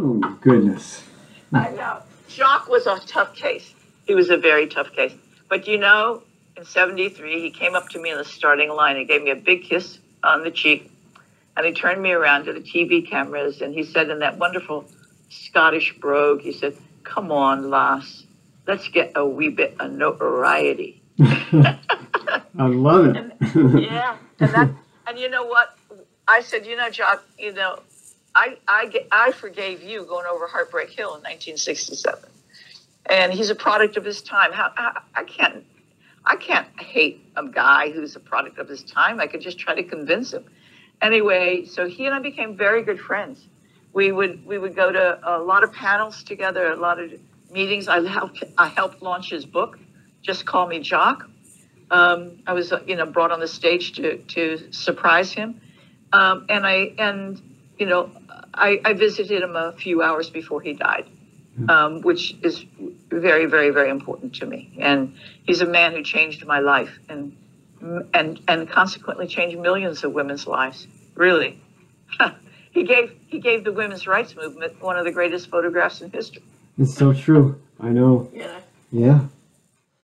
Oh goodness. I know. Jock was a tough case. He was a very tough case. But you know, in 73, he came up to me in the starting line. and gave me a big kiss on the cheek. And he turned me around to the TV cameras and he said in that wonderful Scottish brogue, he said, Come on, lass, let's get a wee bit of notoriety. I love it. And, yeah, and that, and you know what? I said, you know, Jock, you know, I, I, I forgave you going over Heartbreak Hill in 1967, and he's a product of his time. How, I, I can't, I can't hate a guy who's a product of his time. I could just try to convince him. Anyway, so he and I became very good friends. We would, we would go to a lot of panels together, a lot of meetings. I helped, I helped launch his book. Just call me Jock um, I was, you know, brought on the stage to to surprise him, um, and I and you know, I, I visited him a few hours before he died, um, which is very, very, very important to me. And he's a man who changed my life, and and and consequently changed millions of women's lives. Really, he gave he gave the women's rights movement one of the greatest photographs in history. It's so true. I know. Yeah. Yeah.